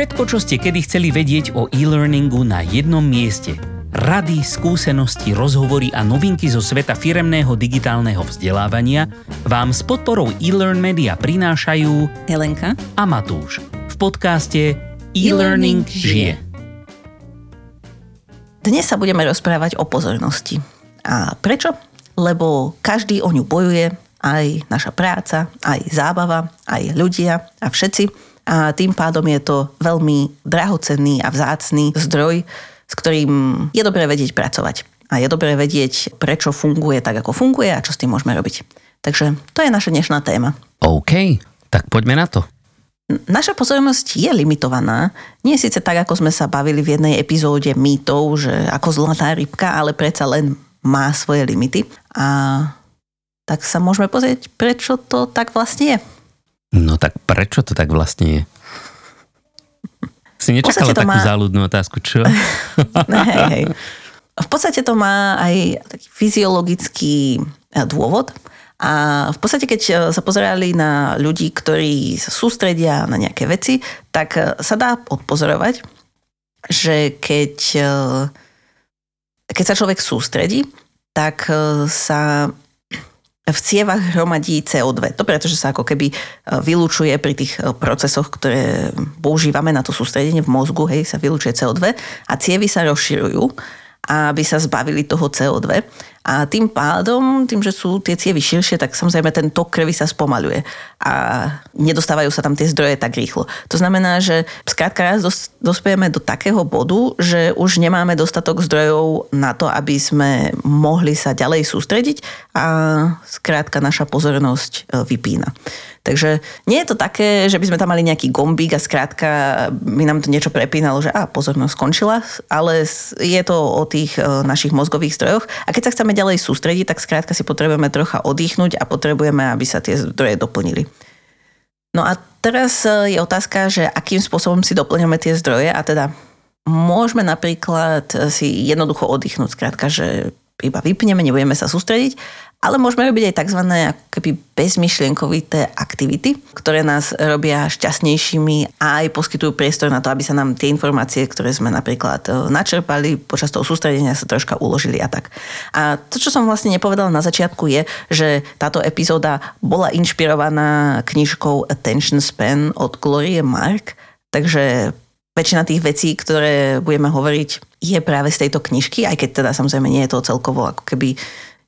Všetko, čo ste kedy chceli vedieť o e-learningu na jednom mieste. Rady, skúsenosti, rozhovory a novinky zo sveta firemného digitálneho vzdelávania vám s podporou e-learn media prinášajú Helenka a Matúš v podcaste E-Learning žije. Dnes sa budeme rozprávať o pozornosti. A prečo? Lebo každý o ňu bojuje, aj naša práca, aj zábava, aj ľudia a všetci. A tým pádom je to veľmi drahocenný a vzácný zdroj, s ktorým je dobré vedieť pracovať. A je dobré vedieť, prečo funguje tak, ako funguje a čo s tým môžeme robiť. Takže to je naša dnešná téma. OK, tak poďme na to. Naša pozornosť je limitovaná. Nie síce tak, ako sme sa bavili v jednej epizóde mýtov, že ako zlatá rybka, ale predsa len má svoje limity. A tak sa môžeme pozrieť, prečo to tak vlastne je. No tak prečo to tak vlastne je? Si nečakala takú má... záľudnú otázku, čo? hej, hej. V podstate to má aj taký fyziologický eh, dôvod. A v podstate, keď eh, sa pozerali na ľudí, ktorí sa sústredia na nejaké veci, tak eh, sa dá odpozorovať, že keď, keď sa človek sústredí, tak sa v cievach hromadí CO2. To preto, že sa ako keby e, vylúčuje pri tých e, procesoch, ktoré používame na to sústredenie v mozgu, hej, sa vylúčuje CO2 a cievy sa rozširujú aby sa zbavili toho CO2. A tým pádom, tým, že sú tie cievy širšie, tak samozrejme ten tok krvi sa spomaluje a nedostávajú sa tam tie zdroje tak rýchlo. To znamená, že skrátka raz dospieme do takého bodu, že už nemáme dostatok zdrojov na to, aby sme mohli sa ďalej sústrediť a skrátka naša pozornosť e, vypína. Takže nie je to také, že by sme tam mali nejaký gombík a skrátka by nám to niečo prepínalo, že a pozornosť skončila, ale je to o tých e, našich mozgových zdrojoch. A keď sa chceme ďalej sústrediť, tak skrátka si potrebujeme trocha oddychnúť a potrebujeme, aby sa tie zdroje doplnili. No a teraz e, je otázka, že akým spôsobom si doplňame tie zdroje a teda môžeme napríklad si jednoducho oddychnúť, skrátka, že iba vypneme, nebudeme sa sústrediť ale môžeme robiť aj tzv. keby bezmyšlienkovité aktivity, ktoré nás robia šťastnejšími a aj poskytujú priestor na to, aby sa nám tie informácie, ktoré sme napríklad e, načerpali počas toho sústredenia sa troška uložili a tak. A to, čo som vlastne nepovedala na začiatku je, že táto epizóda bola inšpirovaná knižkou Attention Span od Glorie Mark, takže väčšina tých vecí, ktoré budeme hovoriť, je práve z tejto knižky, aj keď teda samozrejme nie je to celkovo ako keby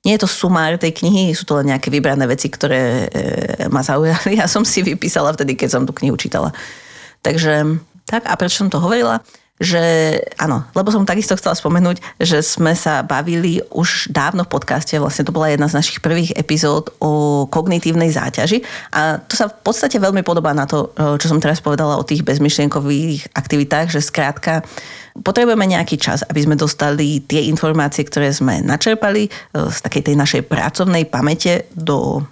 nie je to sumár tej knihy, sú to len nejaké vybrané veci, ktoré e, ma zaujali. Ja som si vypísala vtedy, keď som tú knihu čítala. Takže tak, a prečo som to hovorila? Že áno, lebo som takisto chcela spomenúť, že sme sa bavili už dávno v podcaste, vlastne to bola jedna z našich prvých epizód o kognitívnej záťaži a to sa v podstate veľmi podobá na to, e, čo som teraz povedala o tých bezmyšlienkových aktivitách, že skrátka potrebujeme nejaký čas, aby sme dostali tie informácie, ktoré sme načerpali e, z takej tej našej pracovnej pamäte do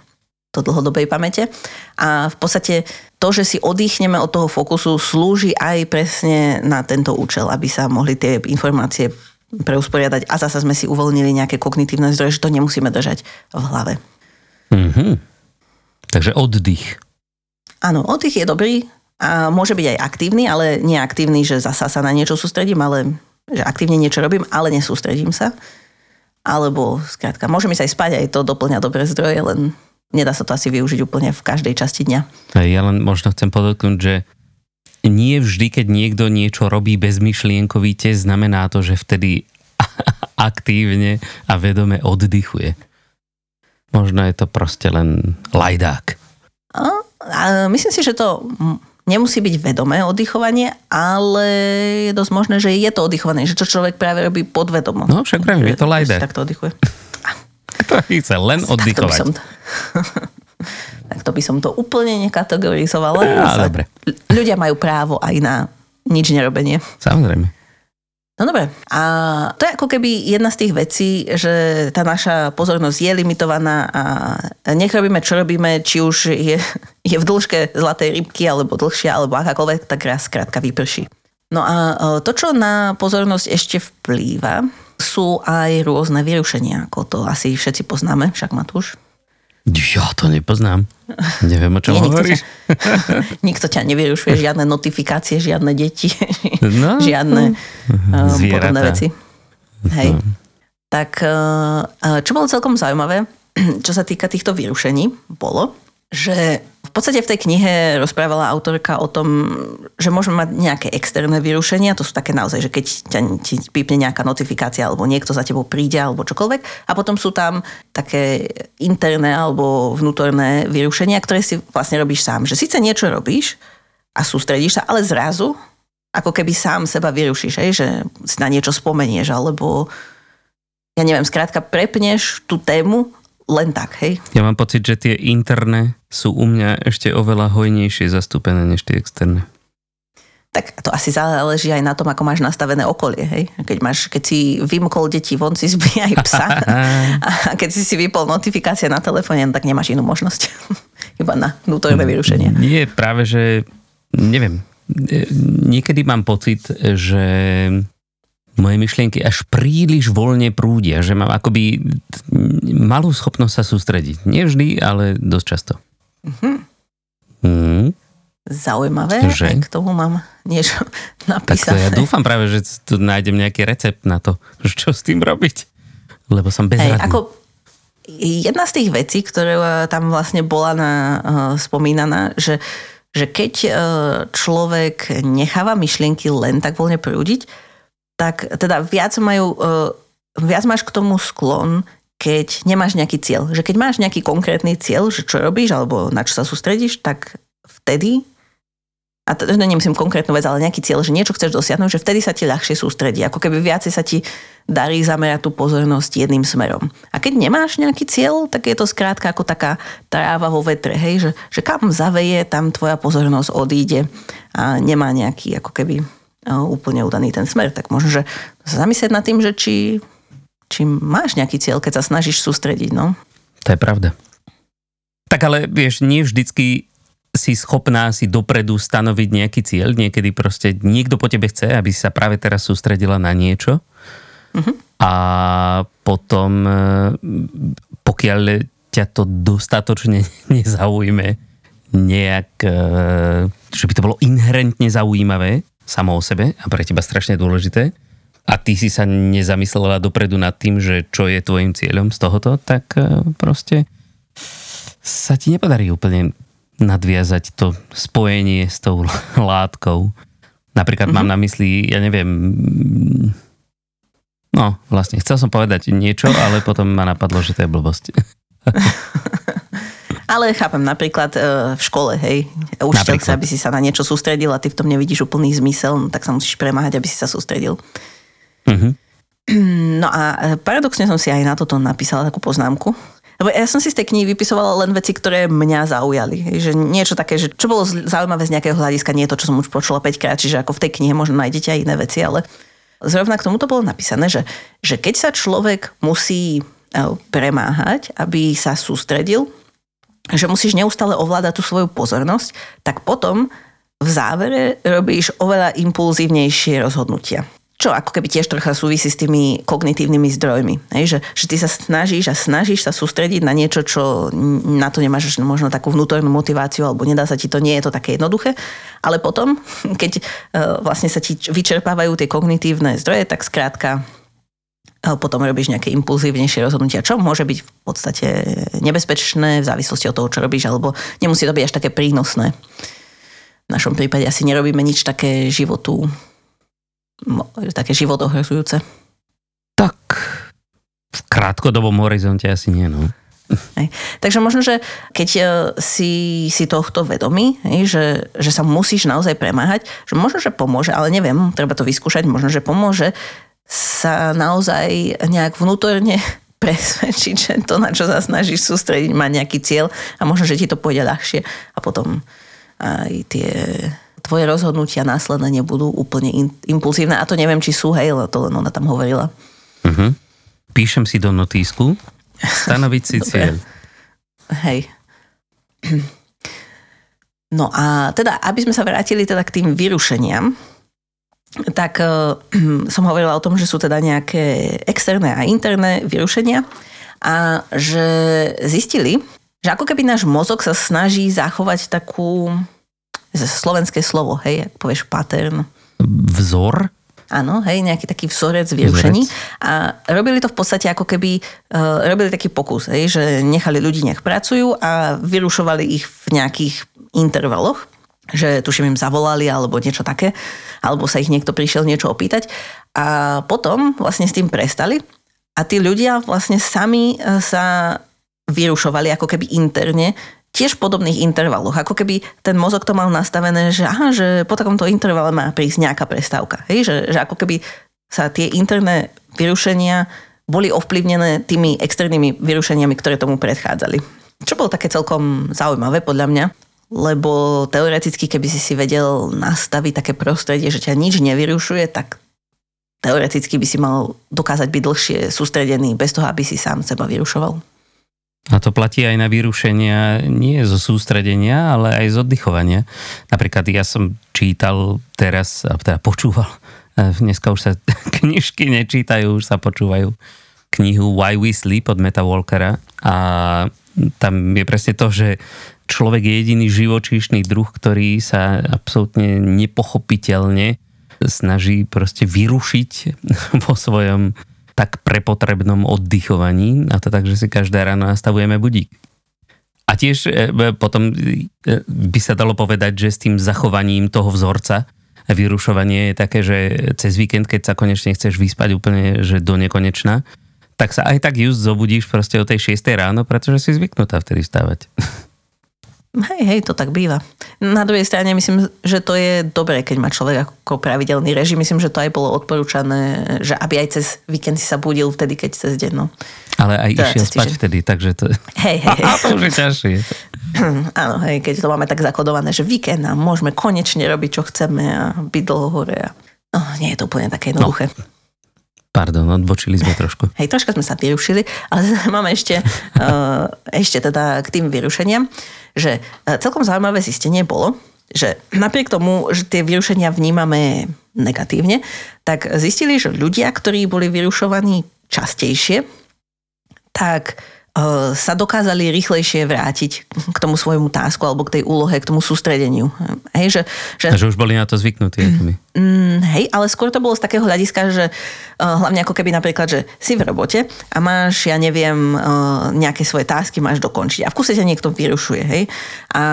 do dlhodobej pamäte. A v podstate to, že si oddychneme od toho fokusu, slúži aj presne na tento účel, aby sa mohli tie informácie preusporiadať a zase sme si uvoľnili nejaké kognitívne zdroje, že to nemusíme držať v hlave. Mm-hmm. Takže oddych. Áno, oddych je dobrý a môže byť aj aktívny, ale nie aktívny, že zasa sa na niečo sústredím, ale že aktívne niečo robím, ale nesústredím sa. Alebo skrátka, môže mi sa aj spať, aj to doplňa dobré zdroje, len nedá sa to asi využiť úplne v každej časti dňa. Ja len možno chcem podotknúť, že nie vždy, keď niekto niečo robí bezmyšlienkovite, znamená to, že vtedy aktívne a vedome oddychuje. Možno je to proste len lajdák. A, a myslím si, že to nemusí byť vedomé oddychovanie, ale je dosť možné, že je to oddychovanie, že to človek práve robí podvedomo. No však pravím, je to lajdák. Tak to oddychuje. To chce len oddychovať. Tak to, tak to by som to úplne nekategorizovala. Á, dobre. Ľudia majú právo aj na nič nerobenie. Samozrejme. No dobre. A to je ako keby jedna z tých vecí, že tá naša pozornosť je limitovaná a nech robíme, čo robíme, či už je, je v dĺžke zlatej rybky, alebo dlhšia, alebo akákoľvek, tak raz skrátka vyprší. No a to, čo na pozornosť ešte vplýva, sú aj rôzne vyrušenia, ako to asi všetci poznáme, však Matúš. Ja to nepoznám. Neviem, o čom Nie, nikto hovoríš. Nikto ťa nevyrušuje, žiadne notifikácie, žiadne deti, No, žiadne uh, Zvieratá. podobné veci. Hej. Tak uh, čo bolo celkom zaujímavé, čo sa týka týchto vyrušení, bolo, že v podstate v tej knihe rozprávala autorka o tom, že môžeme mať nejaké externé vyrušenia, to sú také naozaj, že keď ťa ti pípne nejaká notifikácia alebo niekto za tebou príde alebo čokoľvek a potom sú tam také interné alebo vnútorné vyrušenia, ktoré si vlastne robíš sám. Že síce niečo robíš a sústredíš sa, ale zrazu ako keby sám seba vyrušíš, hej, že si na niečo spomenieš alebo ja neviem, skrátka prepneš tú tému len tak, hej. Ja mám pocit, že tie interné sú u mňa ešte oveľa hojnejšie zastúpené než tie externé. Tak to asi záleží aj na tom, ako máš nastavené okolie. Hej? Keď, máš, keď si vymkol deti von, si zbíjaj psa. A keď si si vypol notifikácie na telefóne, tak nemáš inú možnosť. Iba na vnútorné vyrušenie. Nie, práve, že neviem. E, Niekedy mám pocit, že moje myšlienky až príliš voľne prúdia, že mám akoby malú schopnosť sa sústrediť. Nie vždy, ale dosť často. Mm, Zaujímavé, Že? k tomu mám niečo tak to napísané. ja dúfam práve, že tu nájdem nejaký recept na to, čo s tým robiť. Lebo som bezradný. Hej, ako jedna z tých vecí, ktorá tam vlastne bola na, uh, spomínaná, že, že keď uh, človek necháva myšlienky len tak voľne prúdiť, tak teda viac majú, uh, viac máš k tomu sklon, keď nemáš nejaký cieľ. Že keď máš nejaký konkrétny cieľ, že čo robíš alebo na čo sa sústredíš, tak vtedy a to, to nemyslím konkrétnu vec, ale nejaký cieľ, že niečo chceš dosiahnuť, že vtedy sa ti ľahšie sústredí. Ako keby viacej sa ti darí zamerať tú pozornosť jedným smerom. A keď nemáš nejaký cieľ, tak je to skrátka ako taká tráva vo vetre, hej, že, že kam zaveje, tam tvoja pozornosť odíde a nemá nejaký ako keby úplne udaný ten smer. Tak možno, že sa zamyslieť nad tým, že či, či máš nejaký cieľ, keď sa snažíš sústrediť, no. To je pravda. Tak ale vieš, nie vždycky si schopná si dopredu stanoviť nejaký cieľ. Niekedy proste niekto po tebe chce, aby si sa práve teraz sústredila na niečo. Mhm. A potom, e, pokiaľ ťa to dostatočne nezaujme, nejak, e, že by to bolo inherentne zaujímavé samo o sebe a pre teba strašne dôležité, a ty si sa nezamyslela dopredu nad tým, že čo je tvojim cieľom z tohoto, tak e, proste sa ti nepodarí úplne nadviazať to spojenie s tou látkou. Napríklad mm-hmm. mám na mysli, ja neviem, no vlastne chcel som povedať niečo, ale potom ma napadlo, že to je blbosť. Ale chápem, napríklad e, v škole, hej, učiteľ chce, aby si sa na niečo sústredil a ty v tom nevidíš úplný zmysel, no, tak sa musíš premáhať, aby si sa sústredil. Mhm. No a e, paradoxne som si aj na toto napísala takú poznámku. Lebo ja som si z tej knihy vypisovala len veci, ktoré mňa zaujali. Že niečo také, že čo bolo zaujímavé z nejakého hľadiska, nie je to, čo som už počula 5 krát, čiže ako v tej knihe možno nájdete aj iné veci, ale zrovna k tomuto bolo napísané, že, že keď sa človek musí e, premáhať, aby sa sústredil, že musíš neustále ovládať tú svoju pozornosť, tak potom v závere robíš oveľa impulzívnejšie rozhodnutia. Čo ako keby tiež trocha súvisí s tými kognitívnymi zdrojmi. Hej? Že, že ty sa snažíš a snažíš sa sústrediť na niečo, čo na to nemáš možno takú vnútornú motiváciu, alebo nedá sa ti to, nie je to také jednoduché. Ale potom, keď e, vlastne sa ti vyčerpávajú tie kognitívne zdroje, tak skrátka potom robíš nejaké impulzívnejšie rozhodnutia, čo môže byť v podstate nebezpečné v závislosti od toho, čo robíš, alebo nemusí to byť až také prínosné. V našom prípade asi nerobíme nič také životu, také životohrozujúce. Tak v krátkodobom horizonte asi nie, no. Hej. Takže možno, že keď e, si, si tohto vedomý, hej, že, že sa musíš naozaj premáhať, že možno, že pomôže, ale neviem, treba to vyskúšať, možno, že pomôže sa naozaj nejak vnútorne presvedčiť, že to, na čo sa snažíš sústrediť, má nejaký cieľ a možno, že ti to pôjde ľahšie a potom aj tie tvoje rozhodnutia následne nebudú úplne in, impulzívne. A to neviem, či sú, hej, to len ona tam hovorila. Mhm. Píšem si do notísku, stanoviť si cieľ. Hej. No a teda, aby sme sa vrátili teda k tým vyrušeniam, tak uh, som hovorila o tom, že sú teda nejaké externé a interné vyrušenia a že zistili, že ako keby náš mozog sa snaží zachovať takú slovenské slovo, hej, ak povieš pattern. Vzor? Áno, hej, nejaký taký vzorec vyrušení. A robili to v podstate ako keby, uh, robili taký pokus, hej, že nechali ľudí nech pracujú a vyrušovali ich v nejakých intervaloch že tuším im zavolali alebo niečo také, alebo sa ich niekto prišiel niečo opýtať. A potom vlastne s tým prestali a tí ľudia vlastne sami e, sa vyrušovali ako keby interne tiež v podobných intervaloch. Ako keby ten mozog to mal nastavené, že aha, že po takomto intervale má prísť nejaká prestávka. Hej? Že, že ako keby sa tie interné vyrušenia boli ovplyvnené tými externými vyrušeniami, ktoré tomu predchádzali. Čo bolo také celkom zaujímavé podľa mňa, lebo teoreticky, keby si si vedel nastaviť také prostredie, že ťa nič nevyrušuje, tak teoreticky by si mal dokázať byť dlhšie sústredený bez toho, aby si sám seba vyrušoval. A to platí aj na vyrušenia nie zo sústredenia, ale aj z oddychovania. Napríklad ja som čítal teraz, teda počúval, dneska už sa knižky nečítajú, už sa počúvajú knihu Why We Sleep od Meta Walkera a tam je presne to, že človek je jediný živočíšny druh, ktorý sa absolútne nepochopiteľne snaží proste vyrušiť vo svojom tak prepotrebnom oddychovaní a to tak, že si každé ráno nastavujeme budík. A tiež e, potom e, by sa dalo povedať, že s tým zachovaním toho vzorca vyrušovanie je také, že cez víkend, keď sa konečne chceš vyspať úplne, že do nekonečna, tak sa aj tak just zobudíš proste o tej 6 ráno, pretože si zvyknutá vtedy stávať. Hej, hej, to tak býva. Na druhej strane myslím, že to je dobré, keď má človek ako pravidelný režim. Myslím, že to aj bolo odporúčané, že aby aj cez víkend si sa budil vtedy, keď cez deň. No. Ale aj teda išiel spať že... vtedy, takže to... Hej, hej, hej. A to už je ťažšie. Áno, hej, keď to máme tak zakodované, že víkend a môžeme konečne robiť, čo chceme a byť dlho hore. A... No, nie je to úplne také jednoduché. No. Pardon, odbočili sme trošku. Hej, troška sme sa vyrušili, ale máme ešte, uh, ešte teda k tým vyrušeniam že e, celkom zaujímavé zistenie bolo, že napriek tomu, že tie vyrušenia vnímame negatívne, tak zistili, že ľudia, ktorí boli vyrušovaní častejšie, tak Eh, sa dokázali rýchlejšie vrátiť k tomu svojmu tásku alebo k tej úlohe, k tomu sústredeniu. Hej, že, že, že už boli na to zvyknutí. Mm, mm, hej, ale skôr to bolo z takého hľadiska, že uh, hlavne ako keby napríklad, že si v robote a máš, ja neviem, uh, nejaké svoje tásky máš dokončiť a v kuse ťa niekto vyrušuje. Hej? A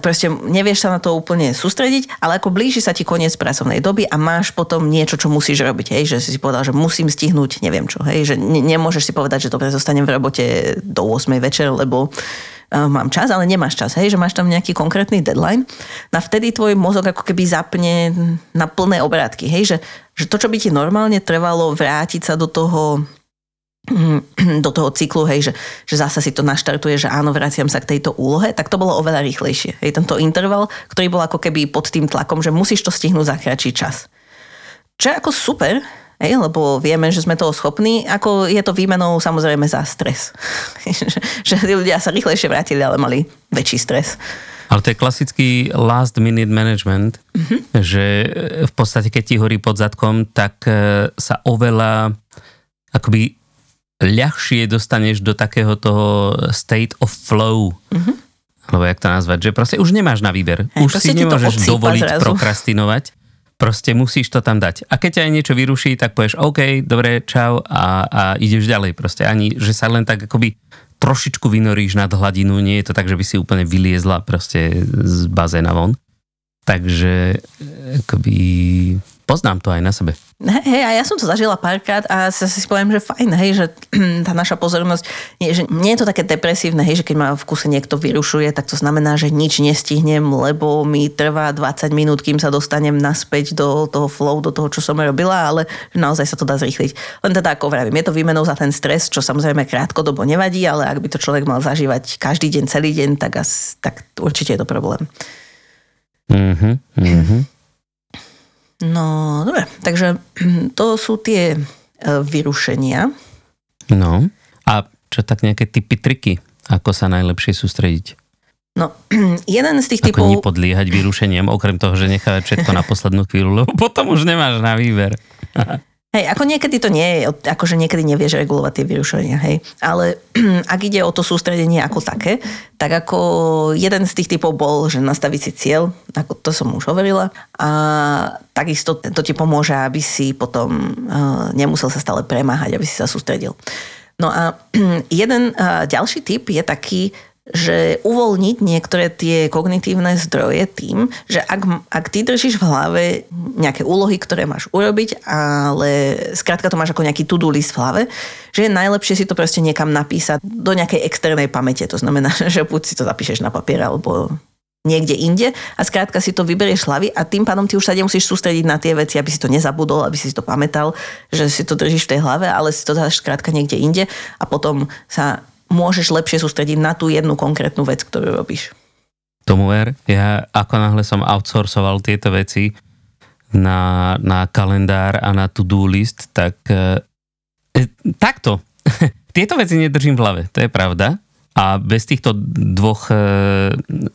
proste nevieš sa na to úplne sústrediť, ale ako blíži sa ti koniec pracovnej doby a máš potom niečo, čo musíš robiť, hej, že si povedal, že musím stihnúť neviem čo, hej, že ne, nemôžeš si povedať, že dobre, zostanem v robote do 8 večer, lebo uh, mám čas, ale nemáš čas, hej, že máš tam nejaký konkrétny deadline. A vtedy tvoj mozog ako keby zapne na plné obrátky, hej, že, že to, čo by ti normálne trvalo vrátiť sa do toho do toho cyklu, hej, že, že zase si to naštartuje, že áno, vraciam sa k tejto úlohe, tak to bolo oveľa rýchlejšie. Hej, tento interval, ktorý bol ako keby pod tým tlakom, že musíš to stihnúť za kratší čas. Čo je ako super, hej, lebo vieme, že sme toho schopní, ako je to výmenou samozrejme za stres. že, že ľudia sa rýchlejšie vrátili, ale mali väčší stres. Ale to je klasický last minute management, mm-hmm. že v podstate keď ti horí pod zadkom, tak e, sa oveľa akoby ľahšie dostaneš do takého toho state of flow. Mm-hmm. Alebo jak to nazvať, že proste už nemáš na výber. Hej, už si nemôžeš dovoliť zrazu. prokrastinovať. Proste musíš to tam dať. A keď ťa aj niečo vyruší, tak povieš OK, dobre, čau a, a ideš ďalej. Proste ani, že sa len tak akoby trošičku vynoríš nad hladinu. Nie je to tak, že by si úplne vyliezla proste z bazéna von. Takže akoby poznám to aj na sebe. Hej, a ja som to zažila párkrát a sa si poviem, že fajn, hej, že tá naša pozornosť, nie, že nie je to také depresívne, hej, že keď ma v kuse niekto vyrušuje, tak to znamená, že nič nestihnem, lebo mi trvá 20 minút, kým sa dostanem naspäť do toho flow, do toho, čo som robila, ale naozaj sa to dá zrýchliť. Len teda ako vravím, je to výmenou za ten stres, čo samozrejme krátkodobo nevadí, ale ak by to človek mal zažívať každý deň, celý deň, tak, as, tak určite je to problém. Mm-hmm, mm-hmm. No, dobre. Takže to sú tie e, vyrušenia. No. A čo tak nejaké typy, triky? Ako sa najlepšie sústrediť? No, jeden z tých Ako typov... nepodliehať vyrušeniam, okrem toho, že nechávať všetko na poslednú chvíľu, lebo potom už nemáš na výber. Hej, ako niekedy to nie je, akože niekedy nevieš regulovať tie vyrušenia, hej. Ale ak ide o to sústredenie ako také, tak ako jeden z tých typov bol, že nastaviť si cieľ, ako to som už hovorila, a takisto to ti pomôže, aby si potom uh, nemusel sa stále premáhať, aby si sa sústredil. No a jeden uh, ďalší typ je taký, že uvoľniť niektoré tie kognitívne zdroje tým, že ak, ak ty držíš v hlave nejaké úlohy, ktoré máš urobiť, ale skrátka to máš ako nejaký to-do list v hlave, že je najlepšie si to proste niekam napísať do nejakej externej pamäte. To znamená, že buď si to zapíšeš na papier alebo niekde inde a skrátka si to vyberieš hlavy a tým pádom ty už sa nemusíš sústrediť na tie veci, aby si to nezabudol, aby si to pamätal, že si to držíš v tej hlave, ale si to dáš skrátka niekde inde a potom sa môžeš lepšie sústrediť na tú jednu konkrétnu vec, ktorú robíš. Tomu ver, ja ako náhle som outsourcoval tieto veci na, na kalendár a na to-do list, tak e, e takto. tieto veci nedržím v hlave, to je pravda. A bez týchto dvoch e,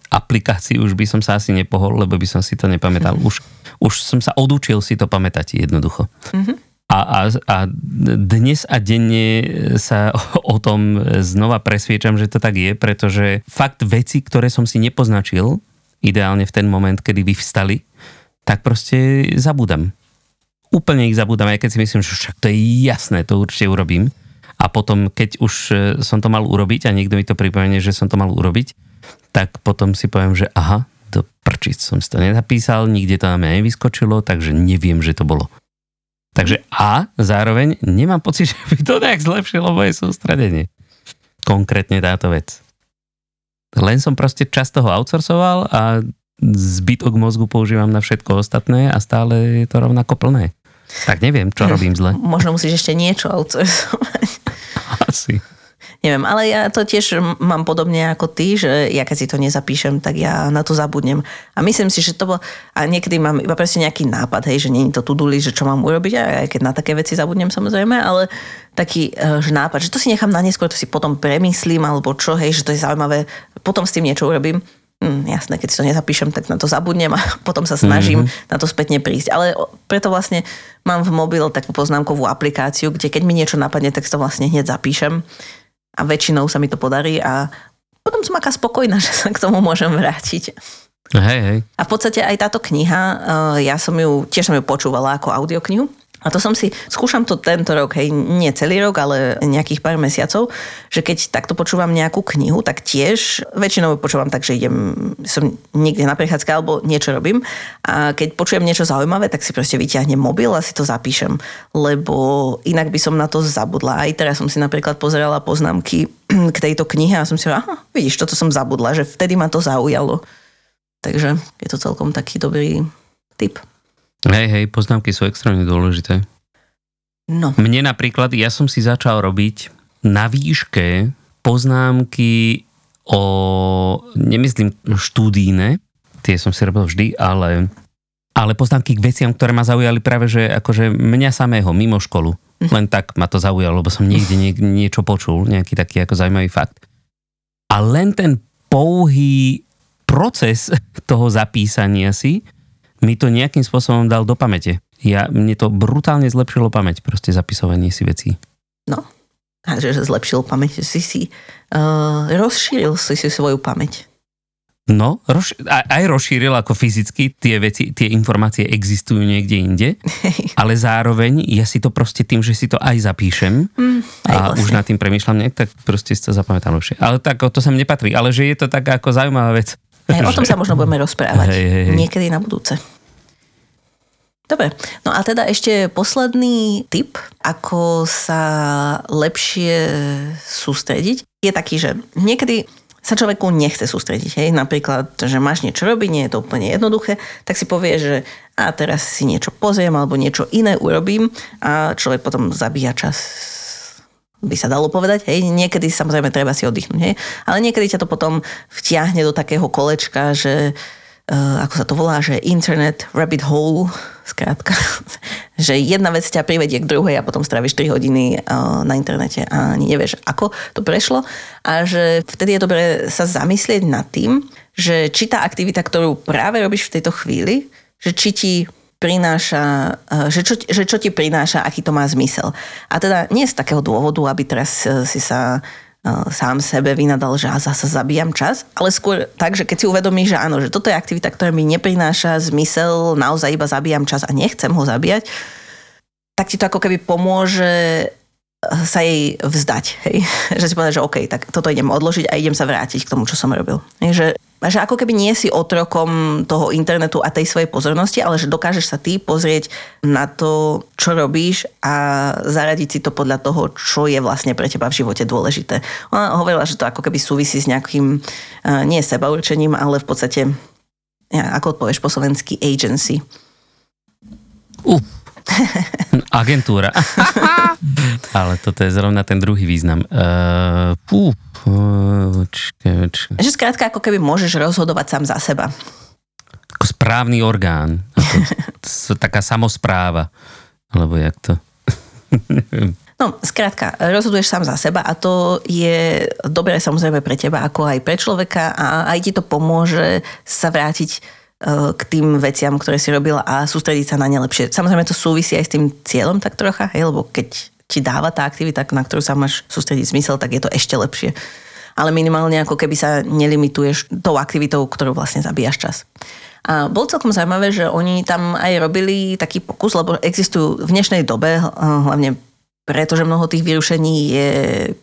aplikácií už by som sa asi nepohol, lebo by som si to nepamätal. Už, už som sa odučil si to pamätať jednoducho. Mm-hmm. A, a, a dnes a denne sa o tom znova presviečam, že to tak je, pretože fakt veci, ktoré som si nepoznačil, ideálne v ten moment, kedy vyvstali, tak proste zabudám. Úplne ich zabudám, aj keď si myslím, že však to je jasné, to určite urobím. A potom, keď už e, som to mal urobiť a niekto mi to pripomenie, že som to mal urobiť, tak potom si poviem, že aha, do prčic som si to nenapísal, nikde to na mňa nevyskočilo, takže neviem, že to bolo. Takže a zároveň nemám pocit, že by to nejak zlepšilo moje sústredenie. Konkrétne táto vec. Len som proste čas toho outsourcoval a zbytok mozgu používam na všetko ostatné a stále je to rovnako plné. Tak neviem, čo robím zle. Možno musíš ešte niečo outsourcovať. Asi. Neviem, ale ja to tiež mám podobne ako ty, že ja keď si to nezapíšem, tak ja na to zabudnem. A myslím si, že to bolo... A niekedy mám iba presne nejaký nápad, hej, že nie je to tuduli, že čo mám urobiť, aj keď na také veci zabudnem samozrejme, ale taký e, že nápad, že to si nechám na neskôr, to si potom premyslím, alebo čo, hej, že to je zaujímavé, potom s tým niečo urobím. Hm, jasné, keď si to nezapíšem, tak na to zabudnem a potom sa snažím mm-hmm. na to spätne prísť. Ale preto vlastne mám v mobil takú poznámkovú aplikáciu, kde keď mi niečo napadne, tak to vlastne hneď zapíšem a väčšinou sa mi to podarí a potom som aká spokojná, že sa k tomu môžem vrátiť. Hej, hej. A v podstate aj táto kniha, eh, ja som ju, tiež som ju počúvala ako audioknihu a to som si, skúšam to tento rok, hej, nie celý rok, ale nejakých pár mesiacov, že keď takto počúvam nejakú knihu, tak tiež väčšinou počúvam tak, že idem, som niekde na prechádzke alebo niečo robím a keď počujem niečo zaujímavé, tak si proste vyťahnem mobil a si to zapíšem, lebo inak by som na to zabudla. Aj teraz som si napríklad pozerala poznámky k tejto knihe a som si aha, vidíš, toto som zabudla, že vtedy ma to zaujalo. Takže je to celkom taký dobrý tip. Hej, hej, poznámky sú extrémne dôležité. No. Mne napríklad, ja som si začal robiť na výške poznámky o, nemyslím štúdíne, tie som si robil vždy, ale, ale poznámky k veciam, ktoré ma zaujali práve, že akože mňa samého, mimo školu. Mhm. Len tak ma to zaujalo, lebo som niekde nie, niečo počul, nejaký taký ako zaujímavý fakt. A len ten pouhý proces toho zapísania si mi to nejakým spôsobom dal do pamäte. Ja, mne to brutálne zlepšilo pamäť, proste zapisovanie si vecí. No, a že zlepšil pamäť, si si uh, rozšíril si si svoju pamäť. No, roz, aj rozšíril ako fyzicky, tie veci, tie informácie existujú niekde inde, ale zároveň ja si to proste tým, že si to aj zapíšem mm, aj a vlastne. už nad tým premýšľam nejak, tak proste si to zapamätám lepšie. Ale tak to sa nepatrí, ale že je to tak ako zaujímavá vec. Aj o tom sa možno budeme rozprávať. Hej, hej, hej. Niekedy na budúce. Dobre, no a teda ešte posledný tip, ako sa lepšie sústrediť, je taký, že niekedy sa človeku nechce sústrediť. Hej? Napríklad, že máš niečo robiť, nie je to úplne jednoduché, tak si povie, že a teraz si niečo pozriem alebo niečo iné urobím a človek potom zabíja čas by sa dalo povedať, hej, niekedy samozrejme treba si oddychnúť, hej, ale niekedy ťa to potom vtiahne do takého kolečka, že uh, ako sa to volá, že internet rabbit hole, skrátka, že jedna vec ťa privedie k druhej a potom stráviš 3 hodiny uh, na internete a ani nevieš, ako to prešlo. A že vtedy je dobré sa zamyslieť nad tým, že či tá aktivita, ktorú práve robíš v tejto chvíli, že či ti prináša, eh, že čo, že čo ti prináša, aký to má zmysel. A teda nie z takého dôvodu, aby teraz eh, si sa eh, sám sebe vynadal, že ja zase zabíjam čas, ale skôr tak, že keď si uvedomíš, že áno, že toto je aktivita, ktorá mi neprináša zmysel, naozaj iba zabíjam čas a nechcem ho zabíjať, tak ti to ako keby pomôže sa jej vzdať. Hej? Že si povedať, že OK, tak toto idem odložiť a idem sa vrátiť k tomu, čo som robil. Hej? Že, že ako keby nie si otrokom toho internetu a tej svojej pozornosti, ale že dokážeš sa ty pozrieť na to, čo robíš a zaradiť si to podľa toho, čo je vlastne pre teba v živote dôležité. Ona hovorila, že to ako keby súvisí s nejakým, eh, nie sebaurčením, ale v podstate, ja, ako odpovieš po slovensky, agency. Uh, Agentúra. Ale toto je zrovna ten druhý význam. Uh, pú. Že skrátka ako keby môžeš rozhodovať sám za seba. Ako správny orgán. Ako, taká samospráva. Alebo jak to? No, skrátka, rozhoduješ sám za seba a to je dobré samozrejme pre teba, ako aj pre človeka a aj ti to pomôže sa vrátiť Eh, k tým veciam, ktoré si robila a sústrediť sa na ne lepšie. Samozrejme to súvisí aj s tým cieľom tak trocha, hej, lebo keď ti dáva tá aktivita, na ktorú sa máš sústrediť zmysel, tak je to ešte lepšie. Ale minimálne ako keby sa nelimituješ tou aktivitou, ktorú vlastne zabíjaš čas. A bolo celkom zaujímavé, že oni tam aj robili taký pokus, lebo existujú v dnešnej dobe, hlavne pretože mnoho tých vyrušení je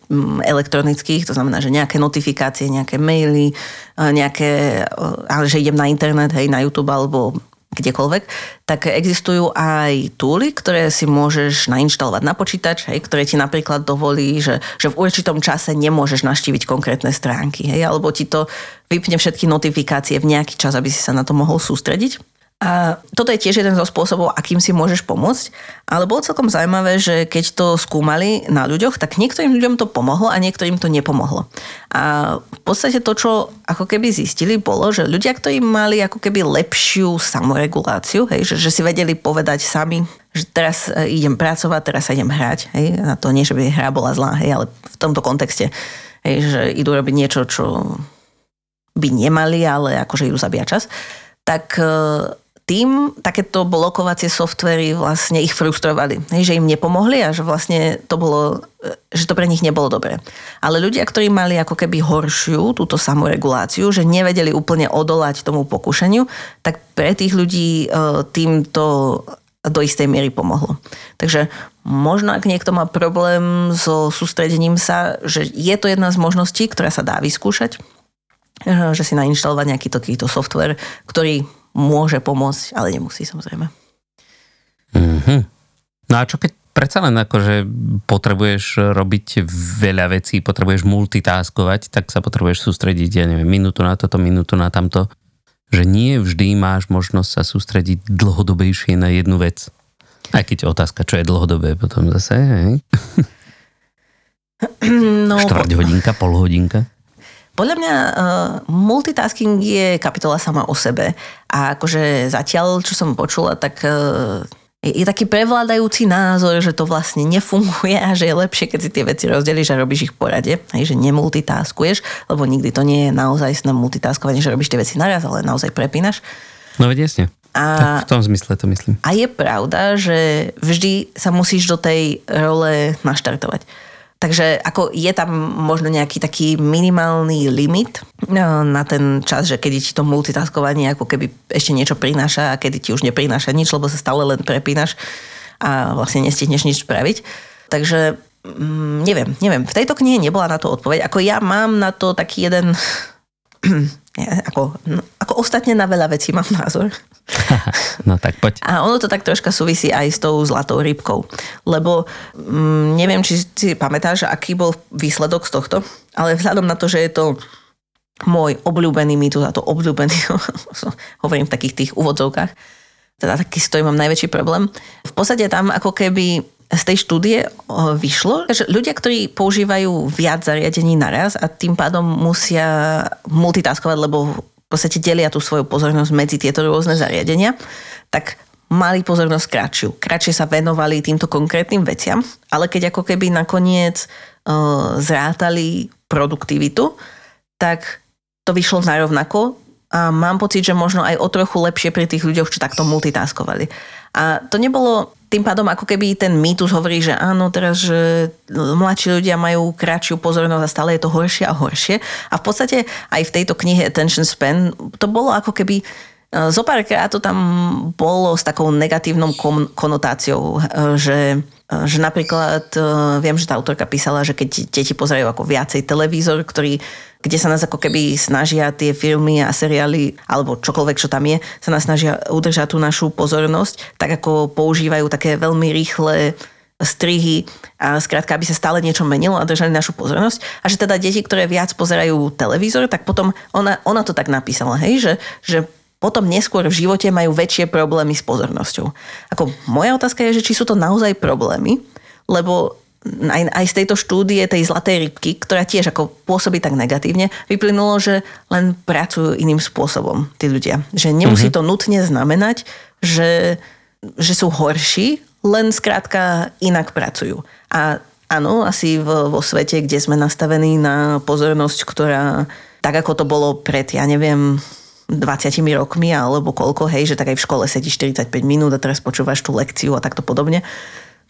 mm, elektronických, to znamená, že nejaké notifikácie, nejaké maily, nejaké, ale že idem na internet, hej, na YouTube alebo kdekoľvek, tak existujú aj túly, ktoré si môžeš nainštalovať na počítač, hej, ktoré ti napríklad dovolí, že, že v určitom čase nemôžeš naštíviť konkrétne stránky, hej, alebo ti to vypne všetky notifikácie v nejaký čas, aby si sa na to mohol sústrediť. A toto je tiež jeden zo spôsobov, akým si môžeš pomôcť. Ale bolo celkom zaujímavé, že keď to skúmali na ľuďoch, tak niektorým ľuďom to pomohlo a niektorým to nepomohlo. A v podstate to, čo ako keby zistili, bolo, že ľudia, ktorí mali ako keby lepšiu samoreguláciu, hej, že, že si vedeli povedať sami, že teraz e, idem pracovať, teraz sa idem hrať. Hej, na to nie, že by hra bola zlá, hej, ale v tomto kontexte, hej, že idú robiť niečo, čo by nemali, ale akože idú zabíjať čas, tak e, tým takéto blokovacie softvery vlastne ich frustrovali, že im nepomohli a že vlastne to bolo, že to pre nich nebolo dobré. Ale ľudia, ktorí mali ako keby horšiu túto samoreguláciu, že nevedeli úplne odolať tomu pokušeniu, tak pre tých ľudí e, týmto do istej miery pomohlo. Takže možno, ak niekto má problém so sústredením sa, že je to jedna z možností, ktorá sa dá vyskúšať, e, že si nainštalovať nejaký takýto software, ktorý môže pomôcť, ale nemusí samozrejme. Mm-hmm. No a čo keď predsa len akože potrebuješ robiť veľa vecí, potrebuješ multitaskovať, tak sa potrebuješ sústrediť, ja neviem, minútu na toto, minútu na tamto. Že nie vždy máš možnosť sa sústrediť dlhodobejšie na jednu vec. Aj keď otázka, čo je dlhodobé potom zase, hej? No, Štvrť hodinka, pol hodinka? Podľa mňa uh, multitasking je kapitola sama o sebe. A akože zatiaľ, čo som počula, tak uh, je, taký prevládajúci názor, že to vlastne nefunguje a že je lepšie, keď si tie veci rozdelíš a robíš ich v porade. Hej, že nemultitaskuješ, lebo nikdy to nie je naozaj na multitaskovanie, že robíš tie veci naraz, ale naozaj prepínaš. No veď jasne. A, tak v tom zmysle to myslím. A je pravda, že vždy sa musíš do tej role naštartovať. Takže ako je tam možno nejaký taký minimálny limit no, na ten čas, že kedy ti to multitaskovanie ako keby ešte niečo prináša a kedy ti už neprináša nič, lebo sa stále len prepínaš a vlastne nestihneš nič spraviť. Takže mm, neviem, neviem. V tejto knihe nebola na to odpoveď. Ako ja mám na to taký jeden ako, no, ako ostatne na veľa vecí mám názor. no tak poď. A ono to tak troška súvisí aj s tou zlatou rybkou. Lebo mm, neviem, či si pamätáš, aký bol výsledok z tohto, ale vzhľadom na to, že je to môj obľúbený mýtus, a to obľúbený, hovorím v takých tých úvodzovkách, teda taký s ktorým mám najväčší problém. V podstate tam ako keby z tej štúdie vyšlo, že ľudia, ktorí používajú viac zariadení naraz a tým pádom musia multitaskovať, lebo v podstate delia tú svoju pozornosť medzi tieto rôzne zariadenia, tak mali pozornosť kratšiu. Kratšie sa venovali týmto konkrétnym veciam, ale keď ako keby nakoniec zrátali produktivitu, tak to vyšlo narovnako a mám pocit, že možno aj o trochu lepšie pri tých ľuďoch, čo takto multitaskovali. A to nebolo tým pádom ako keby ten mýtus hovorí, že áno, teraz, že mladší ľudia majú kratšiu pozornosť a stále je to horšie a horšie. A v podstate aj v tejto knihe Attention Span to bolo ako keby e, Zopárkrát to tam bolo s takou negatívnou konotáciou, e, že Eh, že napríklad, viem, že tá autorka písala, že keď deti pozerajú ako viacej televízor, ktorý, kde sa nás ako keby snažia tie filmy a seriály, alebo čokoľvek, čo tam je, sa nás snažia udržať tú našu pozornosť, tak ako používajú také veľmi rýchle strihy a skrátka, aby sa stále niečo menilo a držali našu pozornosť. A že teda deti, ktoré viac pozerajú televízor, tak potom ona, ona to tak napísala, hej, že, že potom neskôr v živote majú väčšie problémy s pozornosťou. Ako moja otázka je, že či sú to naozaj problémy, lebo aj, aj z tejto štúdie tej zlatej rybky, ktorá tiež ako pôsobí tak negatívne, vyplynulo, že len pracujú iným spôsobom tí ľudia. Že nemusí mm-hmm. to nutne znamenať, že, že sú horší, len skrátka inak pracujú. A áno, asi v, vo svete, kde sme nastavení na pozornosť, ktorá tak ako to bolo pred, ja neviem, 20 rokmi alebo koľko, hej, že tak aj v škole sedí 45 minút a teraz počúvaš tú lekciu a takto podobne,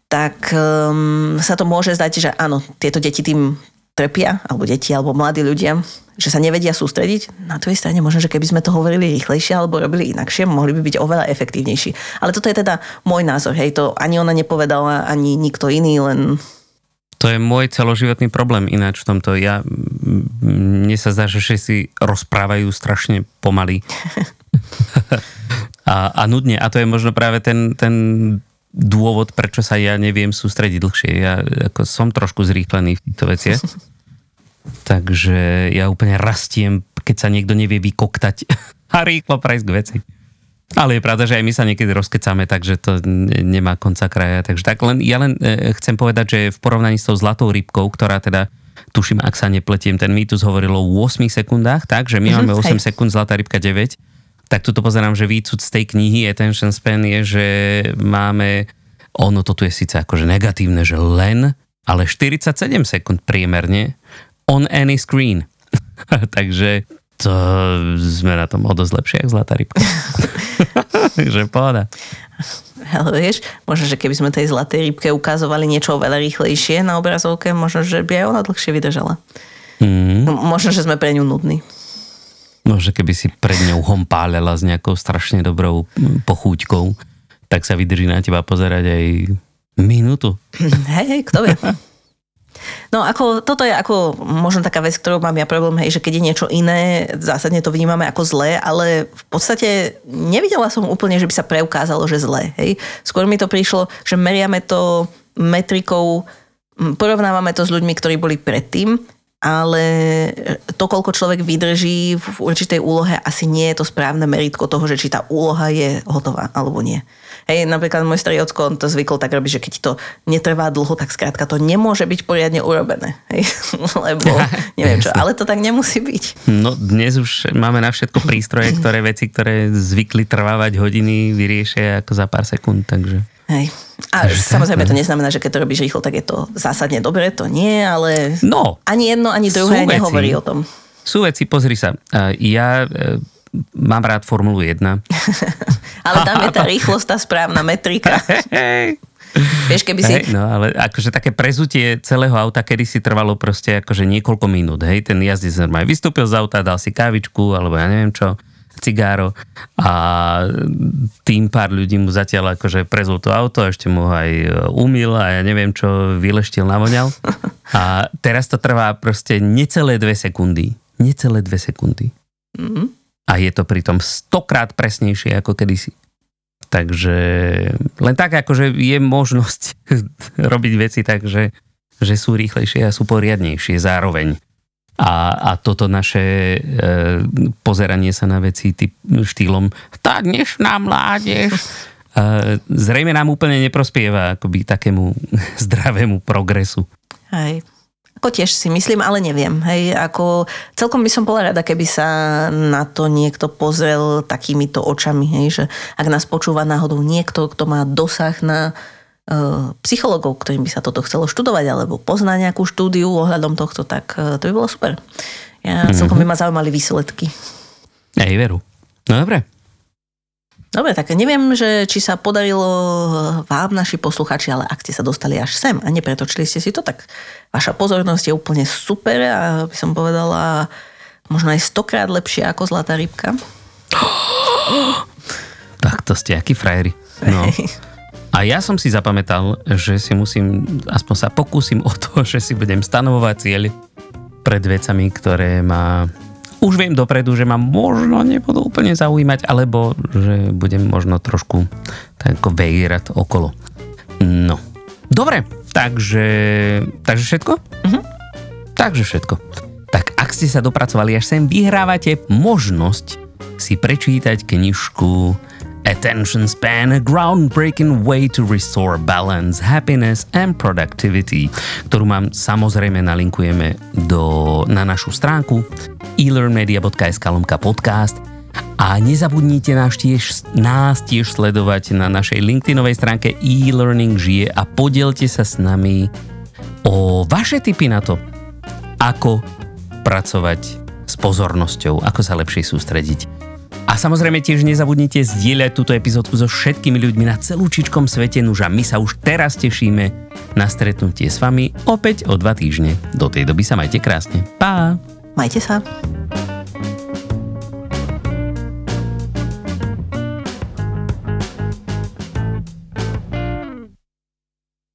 tak um, sa to môže zdať, že áno, tieto deti tým trpia, alebo deti, alebo mladí ľudia, že sa nevedia sústrediť. Na druhej strane možno, že keby sme to hovorili rýchlejšie alebo robili inakšie, mohli by byť oveľa efektívnejší. Ale toto je teda môj názor, hej, to ani ona nepovedala, ani nikto iný, len to je môj celoživotný problém ináč v tomto. Ja, mne sa zdá, že všetci rozprávajú strašne pomaly. a, a nudne. A to je možno práve ten, ten dôvod, prečo sa ja neviem sústrediť dlhšie. Ja ako som trošku zrýchlený v týchto veciach. Takže ja úplne rastiem, keď sa niekto nevie vykoktať a rýchlo prejsť k veci. Ale je pravda, že aj my sa niekedy rozkecáme, takže to nemá konca kraja. Takže tak len, ja len e, chcem povedať, že v porovnaní s tou zlatou rybkou, ktorá teda tuším, ak sa nepletiem, ten mýtus hovoril o 8 sekundách, takže my mm-hmm, máme 8 hej. sekúnd, zlatá rybka 9. Tak tuto pozerám, že výcud z tej knihy Attention Span je, že máme, ono to tu je síce akože negatívne, že len, ale 47 sekúnd priemerne on any screen. takže to sme na tom o dosť lepšie, ako zlatá rybka. Takže pohoda. Ale vieš, možno, že keby sme tej zlatej rybke ukazovali niečo veľa rýchlejšie na obrazovke, možno, že by aj ona dlhšie vydržala. Mm. Možno, že sme pre ňu nudní. Možno, keby si pred ňou hompálela s nejakou strašne dobrou pochúťkou, tak sa vydrží na teba pozerať aj minútu. Hej, hej, kto vie. No ako, toto je ako možno taká vec, ktorou mám ja problém, hej, že keď je niečo iné, zásadne to vnímame ako zlé, ale v podstate nevidela som úplne, že by sa preukázalo, že zlé. Hej. Skôr mi to prišlo, že meriame to metrikou, porovnávame to s ľuďmi, ktorí boli predtým ale to, koľko človek vydrží v určitej úlohe, asi nie je to správne meritko toho, že či tá úloha je hotová alebo nie. Hej, napríklad môj starý ocko, on to zvykol tak robiť, že keď to netrvá dlho, tak skrátka to nemôže byť poriadne urobené. Hej, lebo neviem čo, ale to tak nemusí byť. No dnes už máme na všetko prístroje, ktoré veci, ktoré zvykli trvávať hodiny, vyriešia ako za pár sekúnd, takže... Hej. A Takže samozrejme to neznamená, že keď to robíš rýchlo, tak je to zásadne dobre, to nie, ale no, ani jedno, ani druhé nehovorí o tom. Sú veci, pozri sa, ja e, mám rád Formulu 1. ale tam je tá rýchlosť, tá správna metrika. Vieš, keby si... Hej, no, ale akože také prezutie celého auta, kedy si trvalo proste akože niekoľko minút, hej, ten jazdec normálne vystúpil z auta, dal si kávičku, alebo ja neviem čo, cigáro a tým pár ľudí mu zatiaľ akože prezul to auto, ešte mu aj umil a ja neviem čo, vyleštil, navoňal. A teraz to trvá proste necelé dve sekundy. Necelé dve sekundy. Mm-hmm. A je to pritom stokrát presnejšie ako kedysi. Takže len tak akože je možnosť robiť veci tak, že, že sú rýchlejšie a sú poriadnejšie zároveň. A, a toto naše e, pozeranie sa na veci typ, štýlom tá dnešná mládež e, zrejme nám úplne neprospieva akoby takému zdravému progresu. Hej. Ako tiež si myslím, ale neviem. Hej, ako celkom by som bola rada, keby sa na to niekto pozrel takýmito očami, hej, že ak nás počúva náhodou niekto, kto má dosah na psychologov, ktorým by sa toto chcelo študovať, alebo pozná nejakú štúdiu ohľadom tohto, tak eh, to by bolo super. Ja mm-hmm. celkom by ma zaujímali výsledky. Ej, veru. No dobre. Dobre, tak neviem, že či sa podarilo vám, naši posluchači, ale ak ste sa dostali až sem a nepretočili ste si to, tak vaša pozornosť je úplne super a by som povedala možno aj stokrát lepšie ako zlatá rybka. Tak to ste akí frajeri. No. A ja som si zapamätal, že si musím, aspoň sa pokúsim o to, že si budem stanovovať cieľ pred vecami, ktoré ma už viem dopredu, že ma možno nebudú úplne zaujímať, alebo že budem možno trošku tak vejrať okolo. No. Dobre, takže, takže všetko? Mhm. Takže všetko. Tak ak ste sa dopracovali až sem, vyhrávate možnosť si prečítať knižku Attention Span, a groundbreaking way to restore balance, happiness and productivity, ktorú mám samozrejme nalinkujeme do, na našu stránku elearnmedia.sk lomka podcast. A nezabudnite nás tiež, nás tiež sledovať na našej LinkedInovej stránke e-learning žije a podielte sa s nami o vaše tipy na to, ako pracovať s pozornosťou, ako sa lepšie sústrediť a samozrejme tiež nezabudnite zdieľať túto epizódku so všetkými ľuďmi na celúčičkom svete, nuž a my sa už teraz tešíme na stretnutie s vami opäť o dva týždne. Do tej doby sa majte krásne. Pa! Majte sa.